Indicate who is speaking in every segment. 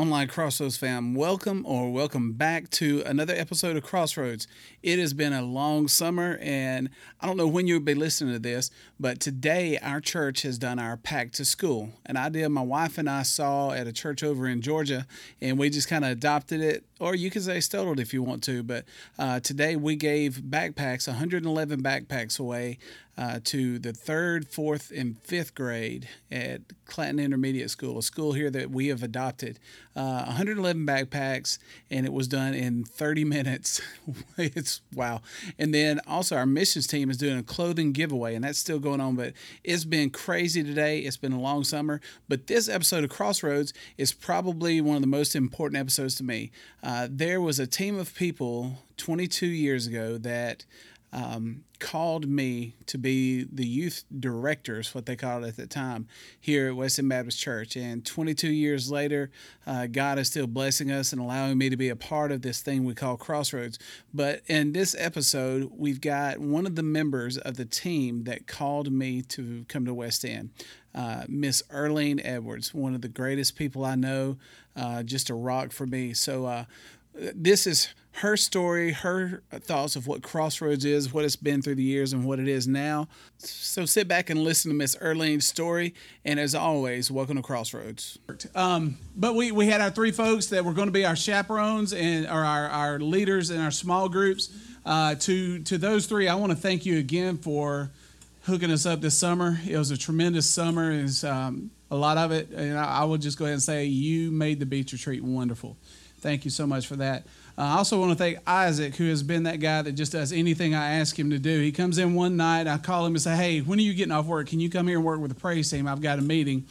Speaker 1: Online Crossroads fam, welcome or welcome back to another episode of Crossroads. It has been a long summer, and I don't know when you'll be listening to this, but today our church has done our Pack to School. An idea my wife and I saw at a church over in Georgia, and we just kind of adopted it, or you can say stole it if you want to. But uh, today we gave backpacks, 111 backpacks away uh, to the third, fourth, and fifth grade at Clanton Intermediate School, a school here that we have adopted. Uh, 111 backpacks, and it was done in 30 minutes. it's wow. And then also, our missions team is doing a clothing giveaway, and that's still going on. But it's been crazy today. It's been a long summer. But this episode of Crossroads is probably one of the most important episodes to me. Uh, there was a team of people 22 years ago that um, called me to be the youth directors, what they called it at the time, here at West End Baptist Church. And 22 years later, uh, God is still blessing us and allowing me to be a part of this thing we call Crossroads. But in this episode, we've got one of the members of the team that called me to come to West End. Uh, Miss Earlene Edwards, one of the greatest people I know, uh, just a rock for me. So, uh, this is her story, her thoughts of what Crossroads is, what it's been through the years, and what it is now. So sit back and listen to Miss Earlene's story. And as always, welcome to Crossroads.
Speaker 2: Um, but we, we had our three folks that were going to be our chaperones and or our, our leaders in our small groups. Uh, to to those three, I want to thank you again for hooking us up this summer. It was a tremendous summer. It's um, a lot of it, and I, I will just go ahead and say you made the beach retreat wonderful. Thank you so much for that. Uh, I also want to thank Isaac, who has been that guy that just does anything I ask him to do. He comes in one night, I call him and say, Hey, when are you getting off work? Can you come here and work with the praise team? I've got a meeting.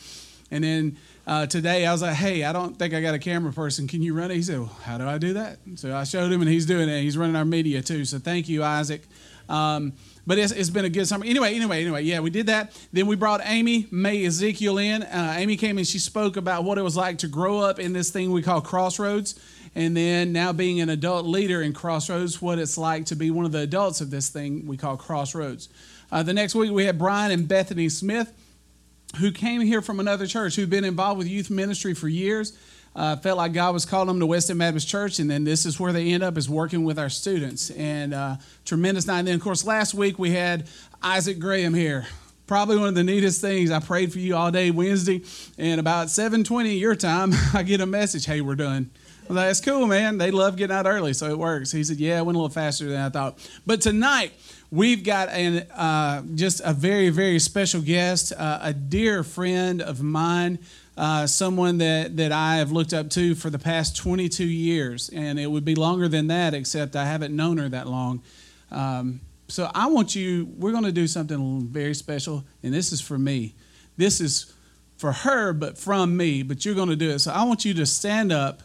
Speaker 2: And then uh, today I was like, Hey, I don't think I got a camera person. Can you run it? He said, well, How do I do that? So I showed him, and he's doing it. He's running our media too. So thank you, Isaac. Um, but it's, it's been a good summer. Anyway, anyway, anyway, yeah, we did that. Then we brought Amy May Ezekiel in. Uh, Amy came and she spoke about what it was like to grow up in this thing we call Crossroads and then now being an adult leader in Crossroads, what it's like to be one of the adults of this thing we call Crossroads. Uh, the next week we had Brian and Bethany Smith, who came here from another church, who've been involved with youth ministry for years. Uh, felt like God was calling them to West End Baptist Church, and then this is where they end up is working with our students. And uh, tremendous night. And then, of course, last week we had Isaac Graham here. Probably one of the neatest things. I prayed for you all day Wednesday, and about 7:20 your time, I get a message. Hey, we're done. I was like, that's cool, man. They love getting out early, so it works. He said, yeah, it went a little faster than I thought. But tonight, we've got an, uh, just a very, very special guest, uh, a dear friend of mine, uh, someone that, that I have looked up to for the past 22 years. And it would be longer than that, except I haven't known her that long. Um, so I want you, we're going to do something very special, and this is for me. This is for her, but from me, but you're going to do it. So I want you to stand up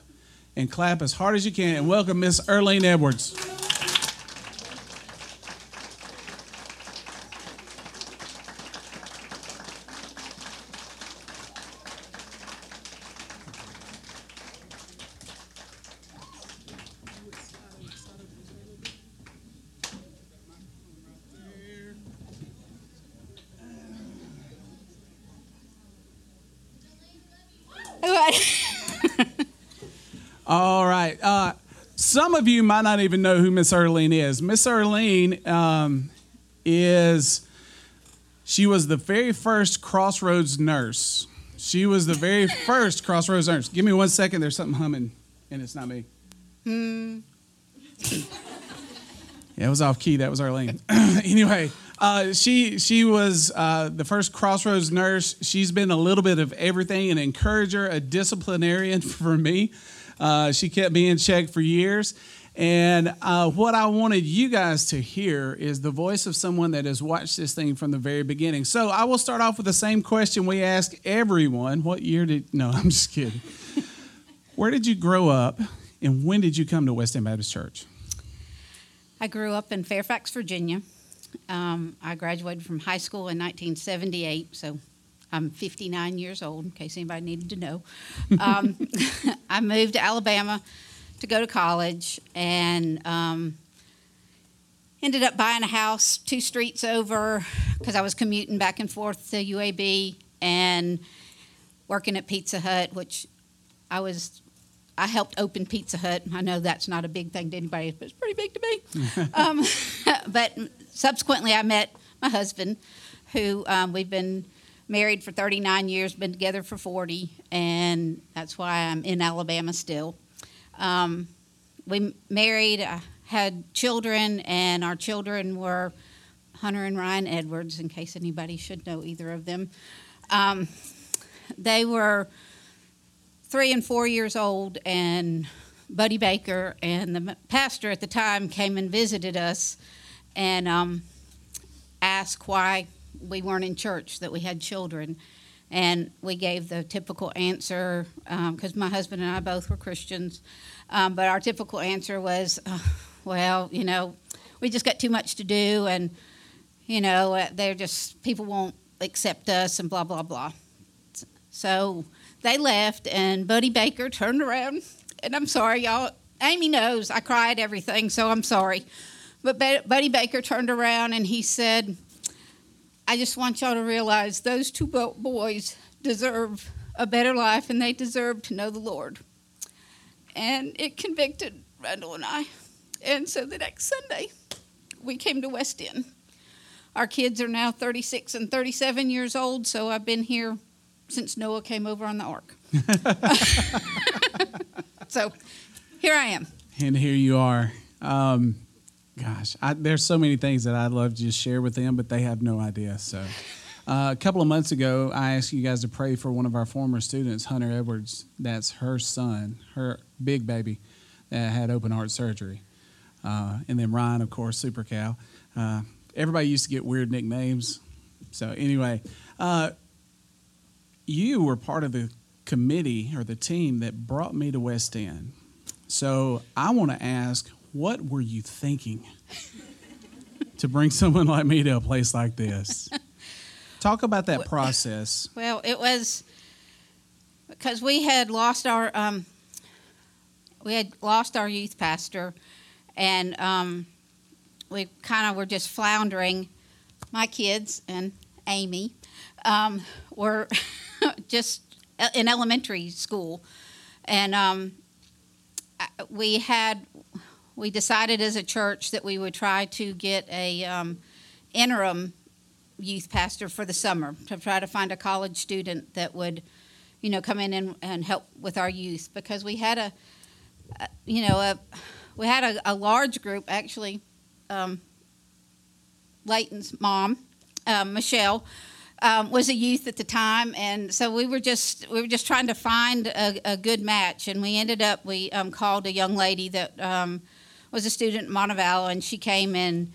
Speaker 2: and clap as hard as you can and welcome Miss Earlene Edwards. All right. Uh, some of you might not even know who Miss Earlene is. Miss Earlene um, is, she was the very first Crossroads nurse. She was the very first Crossroads nurse. Give me one second. There's something humming, and it's not me. Hmm. yeah, it was off key. That was Earlene. anyway, uh, she she was uh, the first Crossroads nurse. She's been a little bit of everything, an encourager, a disciplinarian for me. Uh, she kept me in check for years. And uh, what I wanted you guys to hear is the voice of someone that has watched this thing from the very beginning. So I will start off with the same question we ask everyone. What year did, no, I'm just kidding. Where did you grow up and when did you come to West End Baptist Church?
Speaker 3: I grew up in Fairfax, Virginia. Um, I graduated from high school in 1978, so I'm 59 years old, in case anybody needed to know. Um, I moved to Alabama to go to college and um, ended up buying a house two streets over because I was commuting back and forth to UAB and working at Pizza Hut, which I was I helped open Pizza Hut. I know that's not a big thing to anybody, but it's pretty big to me. um, but subsequently, I met my husband, who um, we've been married for 39 years, been together for 40, and that's why I'm in Alabama still. Um, we married, uh, had children, and our children were Hunter and Ryan Edwards, in case anybody should know either of them. Um, they were three and four years old, and Buddy Baker and the pastor at the time came and visited us and um, asked why we weren't in church, that we had children. And we gave the typical answer because um, my husband and I both were Christians. Um, but our typical answer was, well, you know, we just got too much to do, and, you know, uh, they're just, people won't accept us, and blah, blah, blah. So they left, and Buddy Baker turned around, and I'm sorry, y'all. Amy knows I cried everything, so I'm sorry. But Buddy Baker turned around and he said, I just want y'all to realize those two boys deserve a better life and they deserve to know the Lord. And it convicted Randall and I. And so the next Sunday, we came to West End. Our kids are now 36 and 37 years old, so I've been here since Noah came over on the ark. so here I am.
Speaker 2: And here you are. Um, gosh, I, there's so many things that I'd love to just share with them, but they have no idea. So, uh, a couple of months ago, I asked you guys to pray for one of our former students, Hunter Edwards. That's her son, her big baby, that had open heart surgery. Uh, and then Ryan, of course, Super Cow. Uh, everybody used to get weird nicknames. So, anyway, uh, you were part of the committee or the team that brought me to West End. So, I want to ask what were you thinking to bring someone like me to a place like this? Talk about that process.
Speaker 3: Well, it was because we had lost our um, we had lost our youth pastor, and um, we kind of were just floundering. My kids and Amy um, were just in elementary school, and um, we had we decided as a church that we would try to get a um, interim youth pastor for the summer to try to find a college student that would, you know, come in and, and help with our youth because we had a, you know, a we had a, a large group actually. Um, Leighton's mom, um, Michelle, um, was a youth at the time, and so we were just we were just trying to find a, a good match, and we ended up we um, called a young lady that um, was a student at Montevallo, and she came and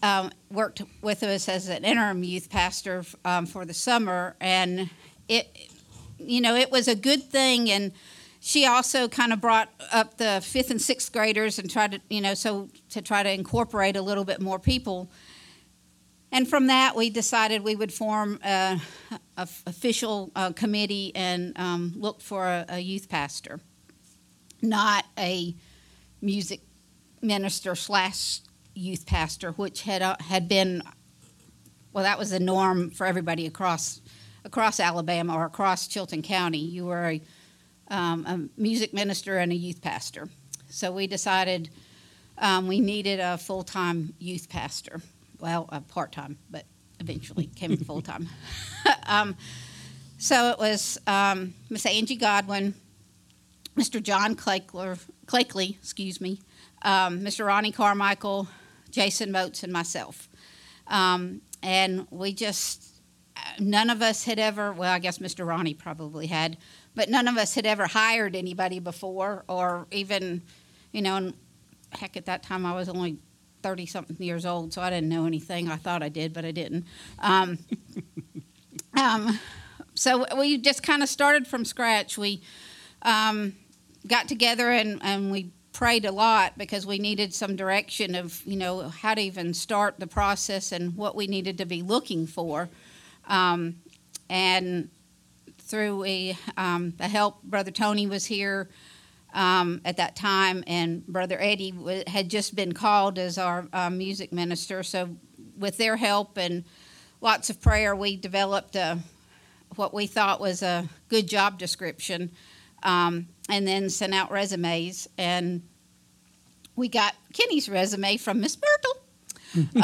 Speaker 3: um, worked with us as an interim youth pastor um, for the summer. And it, you know, it was a good thing. And she also kind of brought up the fifth and sixth graders and tried to, you know, so to try to incorporate a little bit more people. And from that, we decided we would form a, a official uh, committee and um, look for a, a youth pastor, not a music minister slash youth pastor, which had uh, had been well, that was the norm for everybody across across Alabama or across Chilton County. You were a, um, a music minister and a youth pastor. So we decided um, we needed a full time youth pastor. Well, a part time, but eventually came full time. um, so it was um, Miss Angie Godwin, Mr. John Clakler, Clakley, excuse me, um, Mr. Ronnie Carmichael, Jason Moats, and myself. Um, and we just, none of us had ever, well, I guess Mr. Ronnie probably had, but none of us had ever hired anybody before or even, you know, and heck, at that time I was only 30 something years old, so I didn't know anything. I thought I did, but I didn't. Um, um, so we just kind of started from scratch. We um, got together and, and we prayed a lot because we needed some direction of you know how to even start the process and what we needed to be looking for um, and through a, um, the help brother tony was here um, at that time and brother eddie w- had just been called as our uh, music minister so with their help and lots of prayer we developed a, what we thought was a good job description um, and then sent out resumes. And we got Kenny's resume from Miss Myrtle.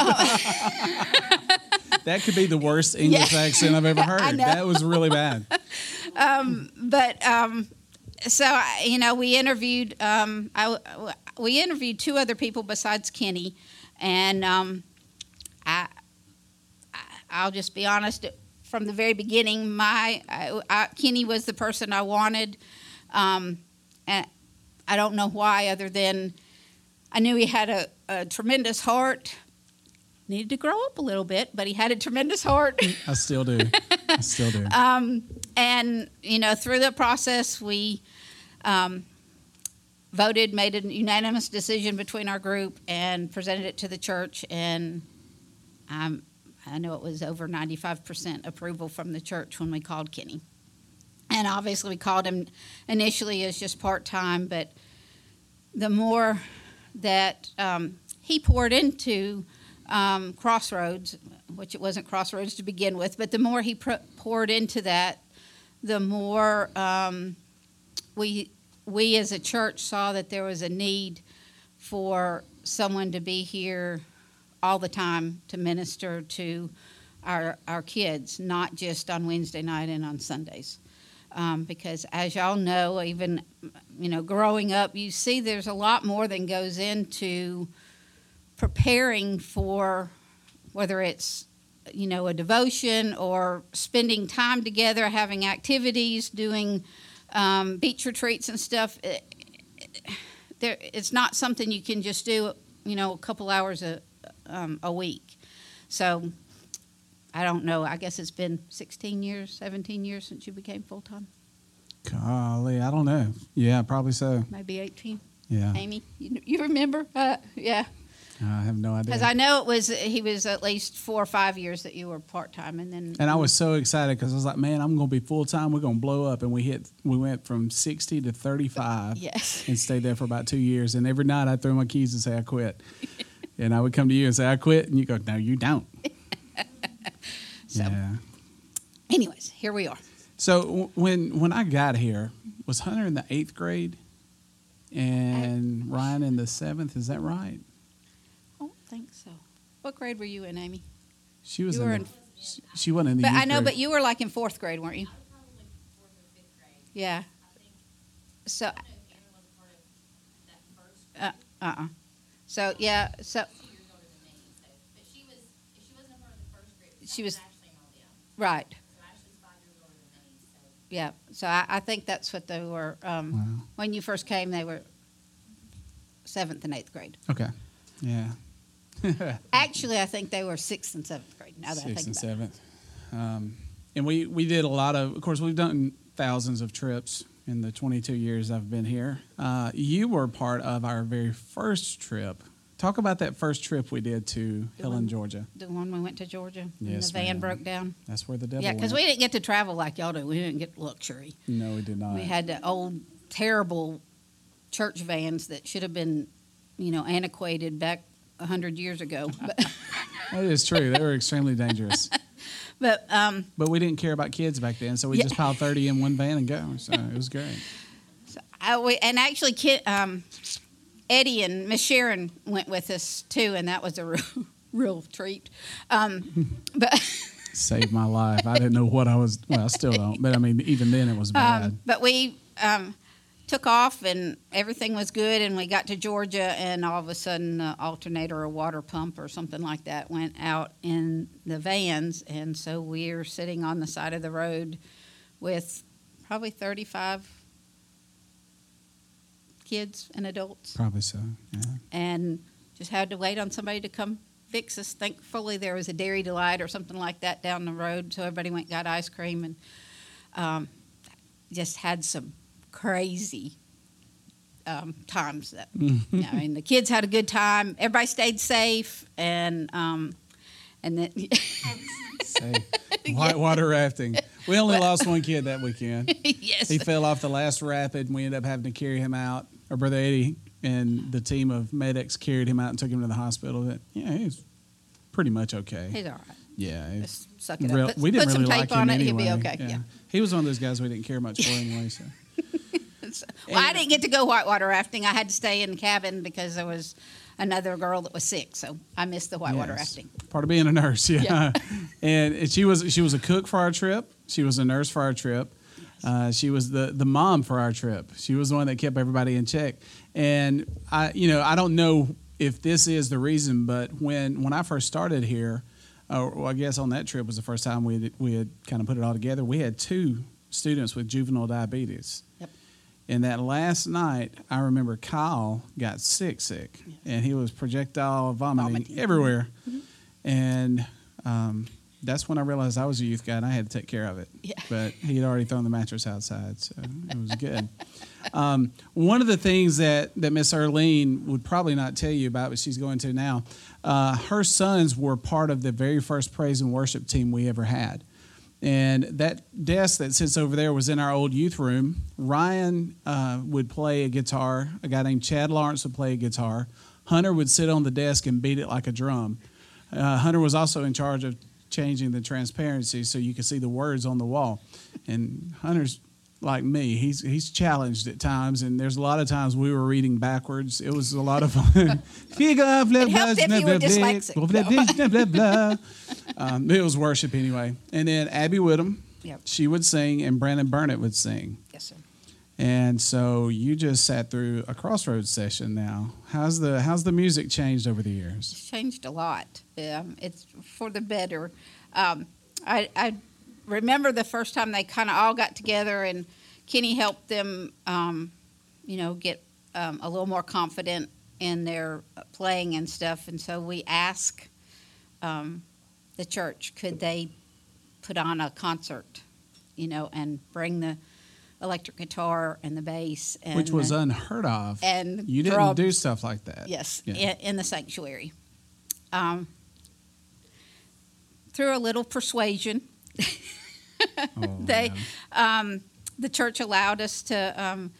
Speaker 2: That could be the worst English
Speaker 3: Yeah.
Speaker 2: accent I've ever heard. That was really bad.
Speaker 3: but um, so I- you know, we interviewed. Um, I, we interviewed two other people besides Kenny, and um, I, I, I'll just be honest. From the very beginning, my I, I, Kenny was the person I wanted, um, and I don't know why, other than I knew he had a, a tremendous heart. Needed to grow up a little bit, but he had a tremendous heart.
Speaker 2: I still do. I still do.
Speaker 3: Um, and you know, through the process, we um, voted, made a unanimous decision between our group, and presented it to the church. And um, I know it was over ninety-five percent approval from the church when we called Kenny. And obviously, we called him initially as just part time, but the more that um, he poured into um, Crossroads, which it wasn't Crossroads to begin with, but the more he pr- poured into that, the more um, we we as a church saw that there was a need for someone to be here all the time to minister to our our kids, not just on Wednesday night and on Sundays. Um, because as y'all know, even you know, growing up, you see there's a lot more than goes into preparing for whether it's you know a devotion or spending time together, having activities, doing um, beach retreats and stuff. It, there, it's not something you can just do, you know, a couple hours a um, a week. So I don't know. I guess it's been 16 years, 17 years since you became full time.
Speaker 2: Golly, I don't know. Yeah, probably so.
Speaker 3: Maybe 18.
Speaker 2: Yeah,
Speaker 3: Amy, you, you remember? Uh, yeah.
Speaker 2: I have no idea.
Speaker 3: Because I know it was he was at least four or five years that you were part time, and then
Speaker 2: And I was so excited because I was like, man, I'm going to be full time. We're going to blow up. And we hit, we went from 60 to 35
Speaker 3: yes,
Speaker 2: and stayed there for about two years. And every night I throw my keys and say, I quit. and I would come to you and say, I quit. And you go, no, you don't.
Speaker 3: So-
Speaker 2: yeah.
Speaker 3: Anyways, here we are.
Speaker 2: So w- when, when I got here, was Hunter in the eighth grade and Ryan in the seventh? Is that right?
Speaker 3: I don't think so. What grade were you in, Amy?
Speaker 2: She was
Speaker 3: You
Speaker 2: in, the,
Speaker 3: in-
Speaker 2: she- she wasn't in the
Speaker 3: But I know,
Speaker 2: grade.
Speaker 3: but you were like in fourth grade, weren't you?
Speaker 4: probably fourth or fifth grade.
Speaker 3: Yeah. So,
Speaker 4: I know Anna was part of that first.
Speaker 3: uh, uh-uh. So yeah. So
Speaker 4: Two years older than me, so but she was. If she wasn't a part of the first grade,
Speaker 3: She was-
Speaker 4: actually in all them.
Speaker 3: Right.
Speaker 4: So Ashley's five years older than me. So
Speaker 3: Yeah. So I, I think that's what they were. Um,
Speaker 2: Wow.
Speaker 3: When you first came, they were seventh and eighth grade.
Speaker 2: Okay. Yeah.
Speaker 3: Actually, I think they were sixth and seventh grade. Now that I think
Speaker 2: and
Speaker 3: about it.
Speaker 2: seventh. Um, and we, we did a lot of, of course, we've done thousands of trips in the 22 years I've been here. Uh, you were part of our very first trip. Talk about that first trip we did to
Speaker 3: The
Speaker 2: Helen,
Speaker 3: one-
Speaker 2: Georgia.
Speaker 3: The one we went to Georgia, and
Speaker 2: Yes,
Speaker 3: the van
Speaker 2: ma'am.
Speaker 3: broke down.
Speaker 2: That's where the devil
Speaker 3: Yeah, because we didn't get to travel like y'all do. We didn't get luxury.
Speaker 2: No, we did not.
Speaker 3: We had the old, terrible church vans that should have been, you know, antiquated back a hundred years ago.
Speaker 2: That is true. They were extremely dangerous.
Speaker 3: but um,
Speaker 2: But we didn't care about kids back then, so we
Speaker 3: Yeah.
Speaker 2: just piled 30 in one van and go. So it was great.
Speaker 3: so I, we, and actually, Kid, um, Eddie and Miss Sharon went with us too, and that was a real, real treat. Um, but
Speaker 2: Saved my life. I didn't know what I was, well, I still don't. But I mean, even then it was bad.
Speaker 3: Um, but we um, took off and everything was good, and we got to Georgia, and all of a sudden, the alternator or water pump or something like that went out in the vans, and so we're sitting on the side of the road with probably 35 kids and adults,
Speaker 2: Probably so. Yeah.
Speaker 3: and just had to wait on somebody to come fix us. Thankfully, there was a Dairy Delight or something like that down the road, so everybody went and got ice cream and um, just had some crazy um, times. That I mean, the kids had a good time. Everybody stayed safe, and um, and then
Speaker 2: whitewater rafting. We only lost one kid that weekend.
Speaker 3: yes,
Speaker 2: He fell off the last rapid, and we ended up having to carry him out. Our brother Eddie and the team of medics carried him out and took him to the hospital. But yeah, he's pretty much okay.
Speaker 3: he's all right.
Speaker 2: Yeah, he's
Speaker 3: Just suck it
Speaker 2: real-
Speaker 3: up. Put,
Speaker 2: we didn't
Speaker 3: put
Speaker 2: really
Speaker 3: some
Speaker 2: like
Speaker 3: tape
Speaker 2: him
Speaker 3: on it.
Speaker 2: anyway.
Speaker 3: He'll be okay. Yeah.
Speaker 2: he was one of those guys we didn't care much for anyway. So
Speaker 3: So- well, I didn't get to go whitewater rafting. I had to stay in the cabin because there was another girl that was sick, so I missed the whitewater
Speaker 2: Yes.
Speaker 3: rafting.
Speaker 2: Part of being a nurse, yeah.
Speaker 3: Yeah.
Speaker 2: and she was she was a cook for our trip. She was a nurse for our trip. Uh, she was the the mom for our trip. She was the one that kept everybody in check. And I, you know, I don't know if this is the reason, but when when I first started here, uh, well, I guess on that trip was the first time we had, we had kind of put it all together. We had two students with juvenile diabetes.
Speaker 3: Yep.
Speaker 2: And that last night, I remember Kyle got sick, sick, and he was projectile vomiting,
Speaker 3: Vomiting.
Speaker 2: everywhere. And um, that's when I realized I was a youth guy and I had to take care of it.
Speaker 3: Yeah.
Speaker 2: But he had already thrown the mattress outside, so it was good. um, one of the things that, that Miss Earlene would probably not tell you about, but she's going to now, uh, her sons were part of the very first praise and worship team we ever had. And that desk that sits over there was in our old youth room. Ryan uh, would play a guitar. A guy named Chad Lawrence would play a guitar. Hunter would sit on the desk and beat it like a drum. Uh, Hunter was also in charge of changing the transparency so you could see the words on the wall. And Hunter's like me. He's he's challenged at times, and there's a lot of times we were reading backwards. It was a lot of fun. it
Speaker 3: helped if you were dyslexic.
Speaker 2: blah, blah, blah. Um, it was worship anyway. And then Abby Whittam,
Speaker 3: Yep.
Speaker 2: she would sing, and Brandon Burnett would sing.
Speaker 3: Yes, sir.
Speaker 2: And so you just sat through a crossroads session now. How's the how's the music changed over the years?
Speaker 3: It's changed a lot. Um, it's for the better. Um, I, I remember the first time they kind of all got together and Kenny helped them, um, you know, get um, a little more confident in their playing and stuff. And so we asked um, the church, could they put on a concert, you know, and bring the electric guitar and the bass, and
Speaker 2: Which was unheard of.
Speaker 3: and
Speaker 2: you didn't do stuff like that.
Speaker 3: Yes,
Speaker 2: Yeah.
Speaker 3: in, in the sanctuary. Um, through a little persuasion,
Speaker 2: Oh,
Speaker 3: they, um, the church allowed us to, um,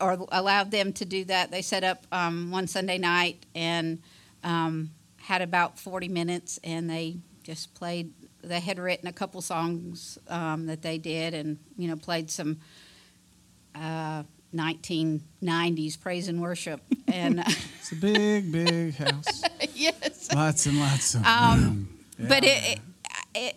Speaker 3: or allowed them to do that. They set up um, one Sunday night and um, had about 40 minutes, and they just played. They had written a couple songs um, that they did, and you know, played some uh, 1990s praise and worship. And uh,
Speaker 2: It's a big, big house.
Speaker 3: yes,
Speaker 2: lots and lots of
Speaker 3: Um.
Speaker 2: Yeah.
Speaker 3: but it, it, it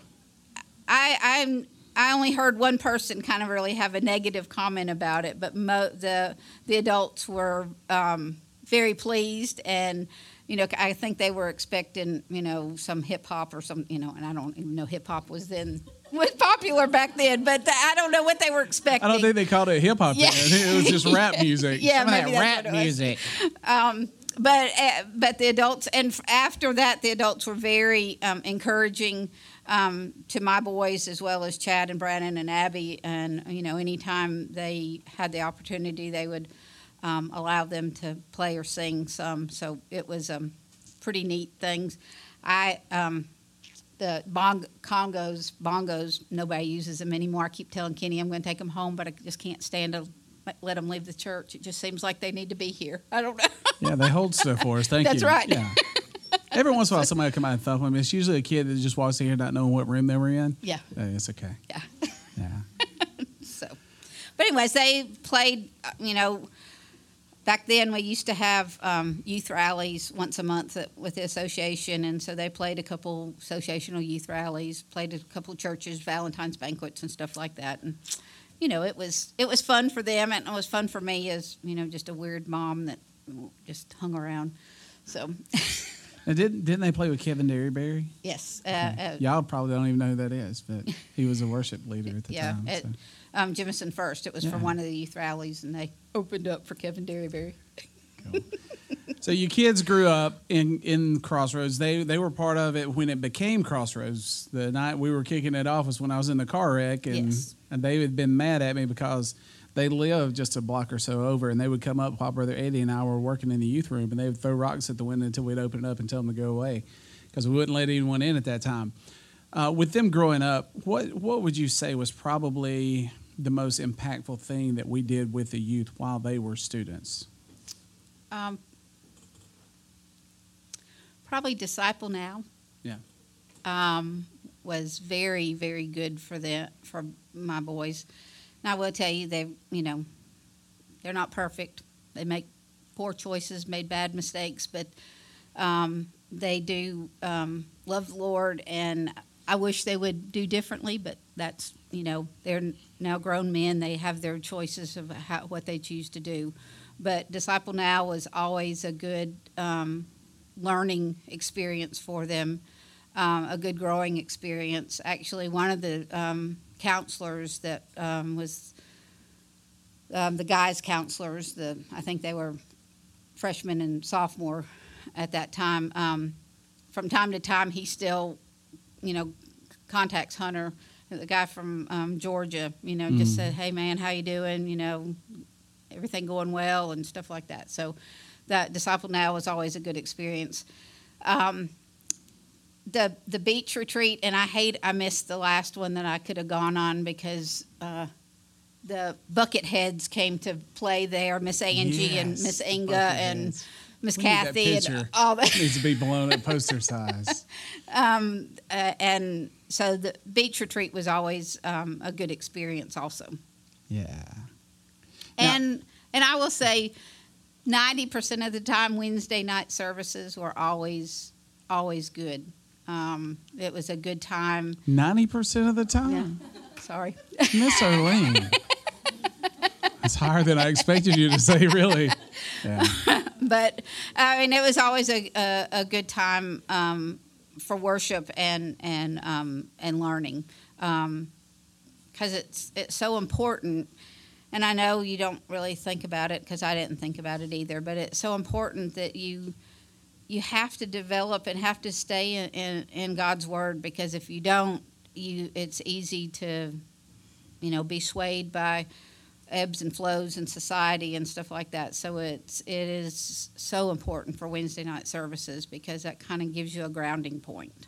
Speaker 3: I I'm I only heard one person kind of really have a negative comment about it, but mo- the the adults were um, very pleased, and you know I think they were expecting you know some hip hop or some you know, and I don't even know hip hop was then was popular back then, but the, I don't know what they were expecting.
Speaker 2: I don't think they called it hip hop.
Speaker 3: Yeah.
Speaker 2: then. It was just rap music.
Speaker 3: Yeah,
Speaker 2: Some
Speaker 3: maybe
Speaker 2: that rap
Speaker 3: what it was.
Speaker 2: music.
Speaker 3: um, but uh, but the adults and after that the adults were very um, encouraging um, to my boys as well as Chad and Brandon and Abby and you know anytime they had the opportunity they would um, allow them to play or sing some so it was um, pretty neat things I um, the bong- congos bongos nobody uses them anymore I keep telling Kenny I'm going to take them home but I just can't stand to let them leave the church it just seems like they need to be here I don't know
Speaker 2: Yeah, they hold stuff for us. Thank
Speaker 3: That's
Speaker 2: you.
Speaker 3: right.
Speaker 2: Yeah. Every once in a while, somebody will come out and thump them. It's usually a kid that just walks in here not knowing what room they were in.
Speaker 3: Yeah.
Speaker 2: Uh, it's okay.
Speaker 3: Yeah.
Speaker 2: Yeah.
Speaker 3: So, but anyways, they played. uh, You know, back then we used to have um, youth rallies once a month with the association, and so they played a couple associational youth rallies, played a couple churches, Valentine's banquets, and stuff like that. And you know, it was it was fun for them, and it was fun for me as you know, just a weird mom that just hung around. So,
Speaker 2: And didn't didn't they play with Kevin Derryberry?
Speaker 3: yes, uh, uh,
Speaker 2: Y'all probably don't even know who that is, but he was a worship leader at the
Speaker 3: yeah,
Speaker 2: time.
Speaker 3: at
Speaker 2: so.
Speaker 3: um, Jemison First. It was for one of the youth rallies, and they opened up for Kevin Derryberry.
Speaker 2: So your kids grew up in in Crossroads. They they were part of it when it became Crossroads. The night we were kicking it off was when I was in the car wreck, and
Speaker 3: Yes.
Speaker 2: and they had been mad at me because they lived just a block or so over, and they would come up while Brother Eddie and I were working in the youth room, and they would throw rocks at the window until we'd open it up and tell them to go away, because we wouldn't let anyone in at that time. Uh, with them growing up, what what would you say was probably the most impactful thing that we did with the youth while they were students?
Speaker 3: Um, probably Disciple Now.
Speaker 2: Yeah.
Speaker 3: Um, was very very good for the for my boys. And I will tell you they you know they're not perfect. They make poor choices, made bad mistakes, but um, they do um, love the Lord, and I wish they would do differently. But that's you know they're now grown men; they have their choices of how, what they choose to do. But Disciple Now was always a good um, learning experience for them, um, a good growing experience. Actually, one of the um, counselors that um, was um, the guys' counselors, the I think they were freshman and sophomore at that time. Um, from time to time, he still, you know, contacts Hunter, the guy from um, Georgia. You know, just said, "Hey, man, how you doing? You know, everything going well and stuff like that." So, that disciple now is always a good experience. The the beach retreat, and I hate I missed the last one that I could have gone on because. Uh, the bucket heads came to play there, Miss Angie and Miss Inga and. Miss
Speaker 2: We need that
Speaker 3: Kathy and all that.
Speaker 2: needs to be blown at poster size.
Speaker 3: Um, uh, and so the beach retreat was always um, a good experience, also.
Speaker 2: Yeah. Now-
Speaker 3: And and I will say, ninety percent of the time, Wednesday night services were always always good. Um, it was a good time.
Speaker 2: Ninety percent of the
Speaker 3: Yeah.
Speaker 2: time,
Speaker 3: Sorry.
Speaker 2: Miss Arlene. That's higher than I expected you to say. Really. Yeah.
Speaker 3: but I mean, it was always a, a, a good time um, for worship and and um, and learning because it's it's so important. And I know you don't really think about it because I didn't think about it either. But it's so important that you you have to develop and have to stay in, in, in God's word because if you don't, you it's easy to you know be swayed by ebbs and flows in society and stuff like that. So it's it is so important for Wednesday night services because that kind of gives you a grounding point.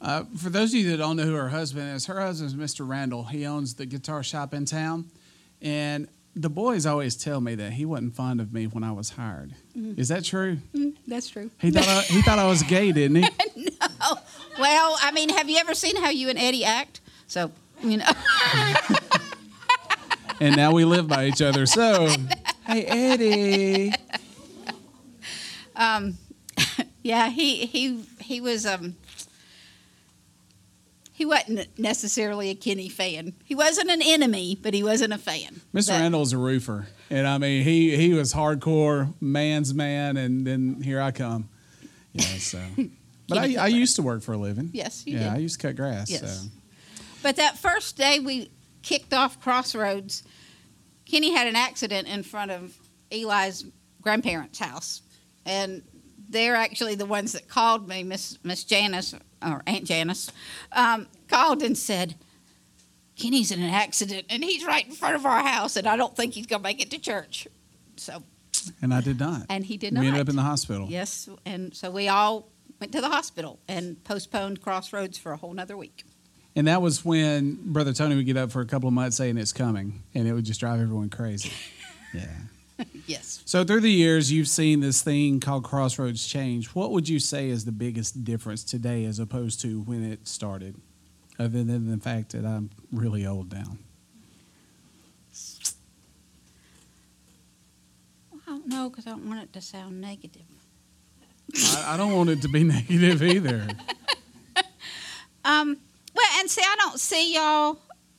Speaker 2: Uh, for those of you that don't know who her husband is, her husband is Mr. Randall. He owns the guitar shop in town, and the boys always tell me that he wasn't fond of me when I was hired. Is that true?
Speaker 3: That's true.
Speaker 2: He thought I, he thought I was gay, didn't he? No.
Speaker 3: Well, I mean, have you ever seen how you and Eddie act? So you know,
Speaker 2: and now we live by each other. So, hey Eddie, Um,
Speaker 3: yeah, he he he was um. He wasn't necessarily a Kenny fan. He wasn't an enemy, but he wasn't a fan.
Speaker 2: Mr.
Speaker 3: But-
Speaker 2: Randall's a roofer, and I mean he he was hardcore man's man, and then here I come. Yeah, so. But I, I used to work for a living.
Speaker 3: Yes, you
Speaker 2: yeah,
Speaker 3: did.
Speaker 2: I used to cut grass.
Speaker 3: Yes.
Speaker 2: So.
Speaker 3: But that first day we kicked off Crossroads, Kenny had an accident in front of Eli's grandparents' house. And they're actually the ones that called me, Miss Miss Janice or Aunt Janice, um, called and said, Kenny's in an accident and he's right in front of our house and I don't think he's gonna make it to church. So
Speaker 2: And I did not.
Speaker 3: and he did
Speaker 2: we
Speaker 3: not.
Speaker 2: We ended up in the hospital.
Speaker 3: Yes, and so we all went to the hospital and postponed Crossroads for a whole nother week.
Speaker 2: And that was when Brother Tony would get up for a couple of months saying it's coming, and it would just drive everyone crazy. yeah.
Speaker 3: Yes.
Speaker 2: So through the years, you've seen this thing called Crossroads change. What would you say is the biggest difference today as opposed to when it started, other than the fact that I'm really old now?
Speaker 3: I don't know because I don't want it to sound negative.
Speaker 2: I, I don't want it to be negative either.
Speaker 3: Um, well, and see, I don't see y'all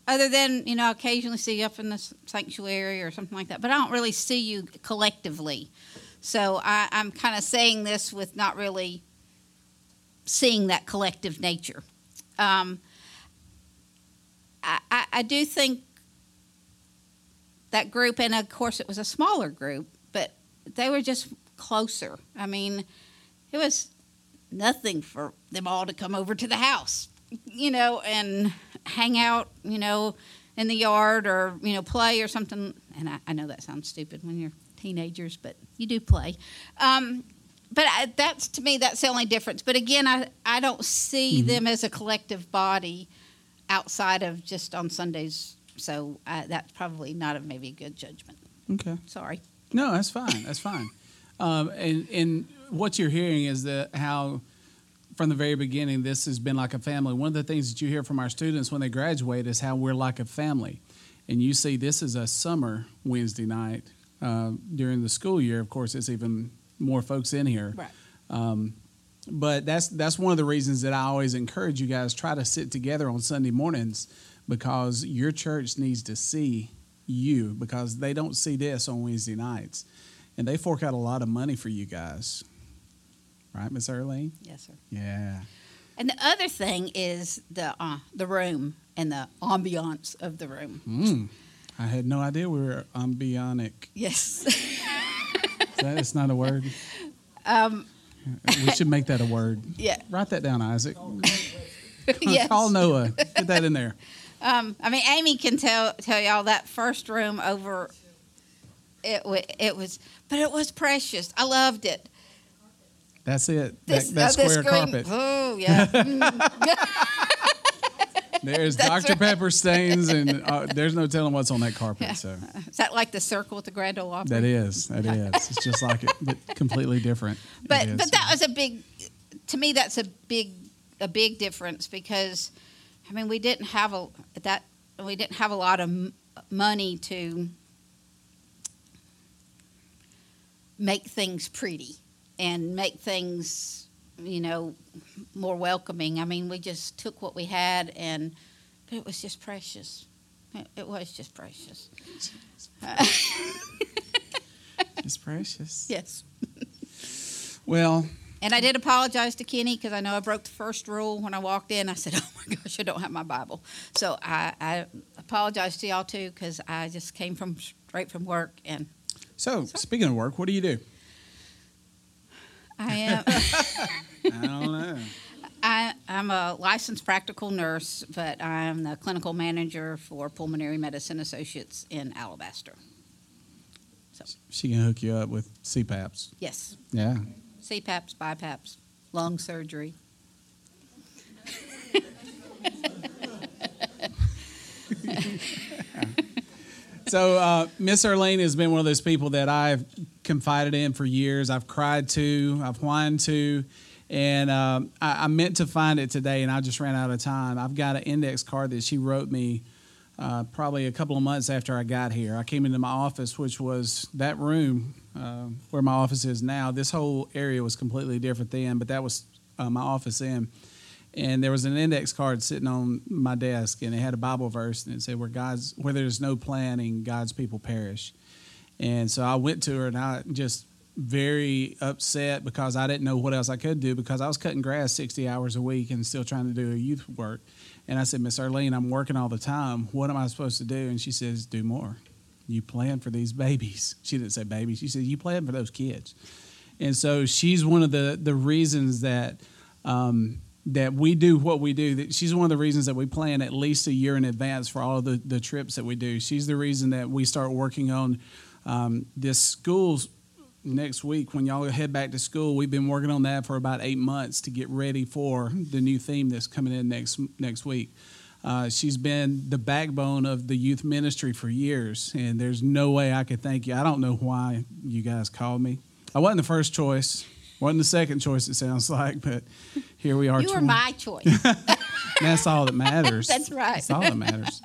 Speaker 3: other than you know occasionally see you up in the sanctuary or something like that, but I don't really see you collectively. So I, I'm kind of saying this with not really seeing that collective nature. Um, I, I, I do think that group, and of course it was a smaller group, but they were just closer. I mean, it was nothing for them all to come over to the house, you know, and hang out, you know, in the yard or, you know, play or something. And I, I know that sounds stupid when you're teenagers, but you do play. Um, but I, that's to me, that's the only difference. But again, I, I don't see them as a collective body outside of just on Sundays. So uh, that's probably not a maybe a good judgment.
Speaker 2: Okay.
Speaker 3: Sorry.
Speaker 2: No, that's fine. That's fine. Um, and and what you're hearing is that how from the very beginning this has been like a family. One of the things that you hear from our students when they graduate is how we're like a family. and you see this is a summer Wednesday night uh, during the school year. Of course, it's even more folks in here.
Speaker 3: Right.
Speaker 2: But that's that's one of the reasons that I always encourage you guys try to sit together on Sunday mornings because your church needs to see you because they don't see this on Wednesday nights, and they fork out a lot of money for you guys. Right, Miss Earlene?
Speaker 3: Yes, sir.
Speaker 2: Yeah.
Speaker 3: And the other thing is the uh, the room and the ambiance of the room.
Speaker 2: Mm. I had no idea we were ambionic.
Speaker 3: Yes.
Speaker 2: That is not a word.
Speaker 3: um,
Speaker 2: We should make that a word.
Speaker 3: yeah.
Speaker 2: Write that down, Isaac.
Speaker 3: yes.
Speaker 2: Call Noah. Get that in there.
Speaker 3: Um, I mean, Amy can tell tell y'all that first room over. It wa it was, but it was precious. I loved it.
Speaker 2: That's it.
Speaker 3: This,
Speaker 2: that that square carpet.
Speaker 3: Oh yeah.
Speaker 2: There's
Speaker 3: That's
Speaker 2: Dr. Pepper stains, and uh, there's no telling what's on that carpet. So
Speaker 3: Is that like the circle at the Grand Ole Opry?
Speaker 2: that is, that is. It's just like it, but completely different.
Speaker 3: But but that was a big to me that's a big a big difference because i mean we didn't have a that we didn't have a lot of m- money to make things pretty and make things you know more welcoming i mean we just took what we had and but it was just precious it, it was just precious
Speaker 2: it's precious.
Speaker 3: yes
Speaker 2: Well,
Speaker 3: And I did apologize to Kenny because I know I broke the first rule when I walked in. I said, "Oh my gosh, I don't have my Bible." So I, I apologize to y'all too because I just came from straight from work and
Speaker 2: so speaking of work, what do you do?
Speaker 3: I am
Speaker 2: I don't know.
Speaker 3: I, I'm a licensed practical nurse, but I'm the clinical manager for Pulmonary Medicine Associates in Alabaster.
Speaker 2: So she can hook you up with CPAPs.
Speaker 3: Yes,
Speaker 2: Yeah.
Speaker 3: CPAPs, BiPAPs, lung surgery.
Speaker 2: So uh, Miss Earlene has been one of those people that I've confided in for years. I've cried to, I've whined to, and um, I, I meant to find it today, and I just ran out of time. I've got an index card that she wrote me uh, probably a couple of months after I got here. I came into my office, which was that room uh, where my office is now. This whole area was completely different then, but that was uh, my office then and there was an index card sitting on my desk and it had a bible verse and it said where god's where there's no planning god's people perish and so i went to her and i just very upset because i didn't know what else i could do because i was cutting grass 60 hours a week and still trying to do a youth work. And i said miss arlene i'm working all the time. What am i supposed to do? And she says do more. You plan for these babies. She didn't say babies. She said you plan for those kids. And so she's one of the the reasons that um, that we do what we do. That she's one of the reasons that we plan at least a year in advance for all of the, the trips that we do. She's the reason that we start working on um, this school's next week when y'all head back to school. We've been working on that for about eight months to get ready for the new theme that's coming in next next week. Uh, she's been the backbone of the youth ministry for years, and there's no way I could thank you. I don't know why you guys called me. I wasn't the first choice, wasn't the second choice. It sounds like, but here we are.
Speaker 3: You were my choice.
Speaker 2: that's all that matters.
Speaker 3: That's right.
Speaker 2: That's all that matters.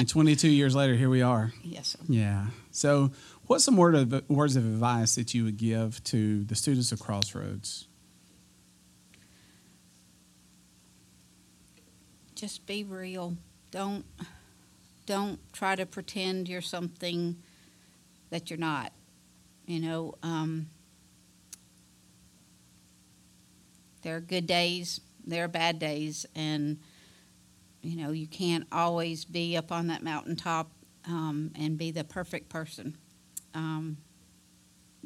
Speaker 2: And 22 years later, here we are.
Speaker 3: yes, sir.
Speaker 2: Yeah. So, what's some word of, words of advice that you would give to the students of Crossroads?
Speaker 3: just be real. Don't don't try to pretend you're something that you're not. You know, um, there are good days, there are bad days, and you know you can't always be up on that mountaintop um, and be the perfect person. Um,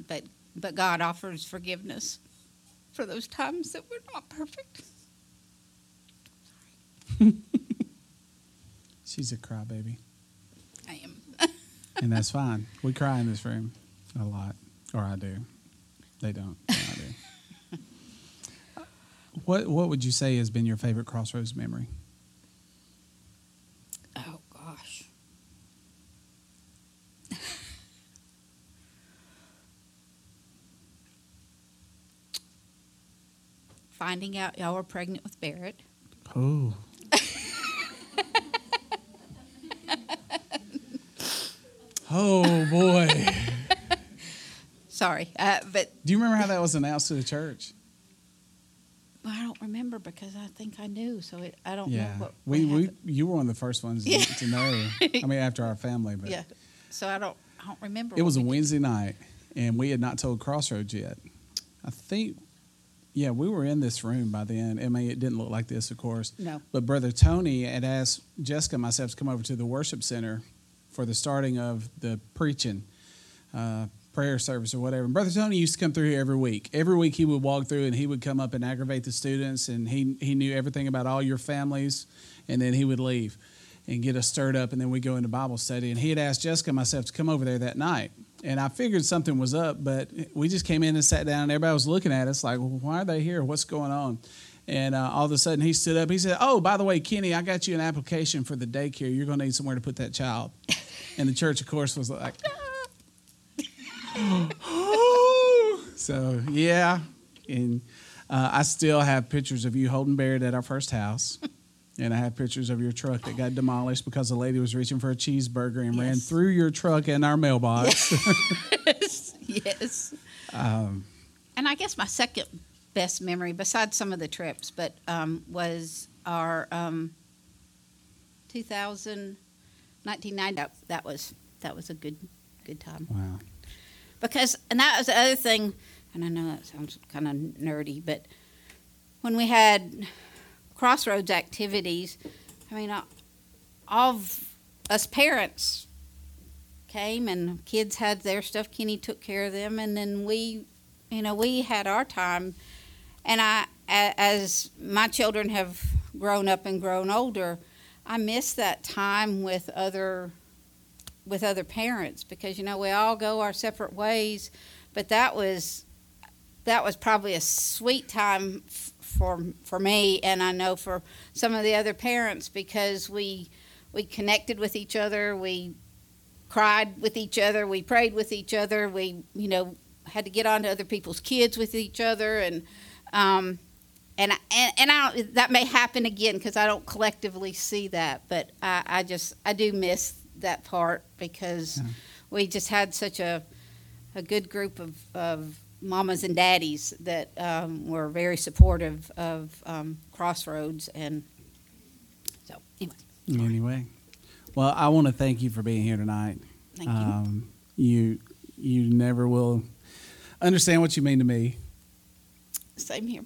Speaker 3: but but God offers forgiveness for those times that we're not perfect.
Speaker 2: She's a crybaby,
Speaker 3: I am.
Speaker 2: and that's fine. We cry in this room a lot, or I do. They don't. I do. what What would you say has been your favorite Crossroads memory?
Speaker 3: Oh gosh. Finding out y'all were pregnant with Barrett.
Speaker 2: Oh. Oh boy.
Speaker 3: Sorry, uh, but
Speaker 2: Do you remember how that was announced to the church?
Speaker 3: Well, I don't remember because I think I knew. So it, I don't know
Speaker 2: Yeah,
Speaker 3: what
Speaker 2: we, we you were one of the first ones to,
Speaker 3: Yeah.
Speaker 2: to know. I mean, after our family, but
Speaker 3: yeah. So I don't I don't remember.
Speaker 2: it was a
Speaker 3: we.
Speaker 2: Wednesday night, and we had not told Crossroads yet. I think, yeah, we were in this room by then. I mean, it didn't look like this, of course.
Speaker 3: No.
Speaker 2: But Brother Tony had asked Jessica and myself to come over to the worship center for the starting of the preaching. Uh, prayer service or whatever. And Brother Tony used to come through here every week. Every week he would walk through and he would come up and aggravate the students and he he knew everything about all your families and then he would leave and get us stirred up and then we'd go into Bible study and he had asked Jessica and myself to come over there that night. And I figured something was up, but we just came in and sat down and everybody was looking at us like, well, why are they here? What's going on? And uh, all of a sudden he stood up. He said, Oh, by the way, Kenny, I got you an application for the daycare. You're going to need somewhere to put that child. And the church, of course, was like, so yeah, and uh, I still have pictures of you holding Barrett at our first house, and I have pictures of your truck that got demolished because a lady was reaching for a cheeseburger and ran through your truck and our mailbox.
Speaker 3: yes, yes.
Speaker 2: Um,
Speaker 3: and I guess my second best memory, besides some of the trips, but um, was our um, 2000, 1990. That, that was that was a good good time
Speaker 2: wow.
Speaker 3: because and that was the other thing. And I know that sounds kind of nerdy, but when we had crossroads activities, I mean, all of us parents came and kids had their stuff. Kenny took care of them, and then we, you know, we had our time. And I, as my children have grown up and grown older, I miss that time with other, with other parents because you know we all go our separate ways. But that was, that was probably a sweet time f- for for me, and I know for some of the other parents because we we connected with each other. We cried with each other. We prayed with each other. We, you know, had to get on to other people's kids with each other, and um, and I- and, and I that may happen again because I don't collectively see that, but I, I just I do miss that part because
Speaker 2: Yeah.
Speaker 3: we just had such a a good group of, of mamas and daddies that um, were very supportive of um, Crossroads, and so anyway,
Speaker 2: Anyway, well, I want to thank you for being here tonight.
Speaker 3: thank you.
Speaker 2: Um, you you never will understand what you mean to me.
Speaker 3: Same here.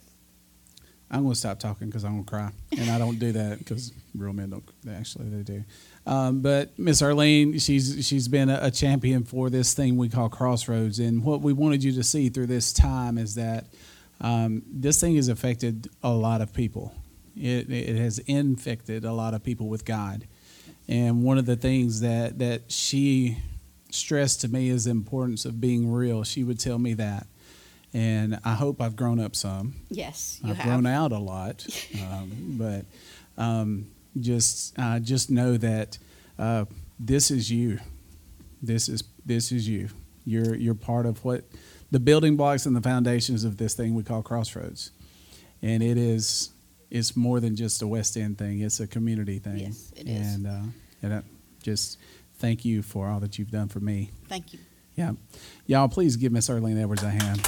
Speaker 2: I'm going to stop talking because I'm going to cry, and I don't do that because real men don't. Actually, they do. Um, but Miss Earlene, she's she's been a, a champion for this thing we call Crossroads, and what we wanted you to see through this time is that um, this thing has affected a lot of people. It it has infected a lot of people with God, and one of the things that that she stressed to me is the importance of being real. She would tell me that. And I hope I've grown up some.
Speaker 3: Yes, you
Speaker 2: I've
Speaker 3: have.
Speaker 2: grown out a lot, um, but um, just uh, just know that uh, this is you. This is this is you. You're you're part of what the building blocks and the foundations of this thing we call Crossroads, and it is it's more than just a West End thing. It's a community thing.
Speaker 3: Yes, it is.
Speaker 2: And uh, and I just thank you for all that you've done for me.
Speaker 3: Thank you.
Speaker 2: Yeah, y'all, please give Miss Earlene Edwards a hand.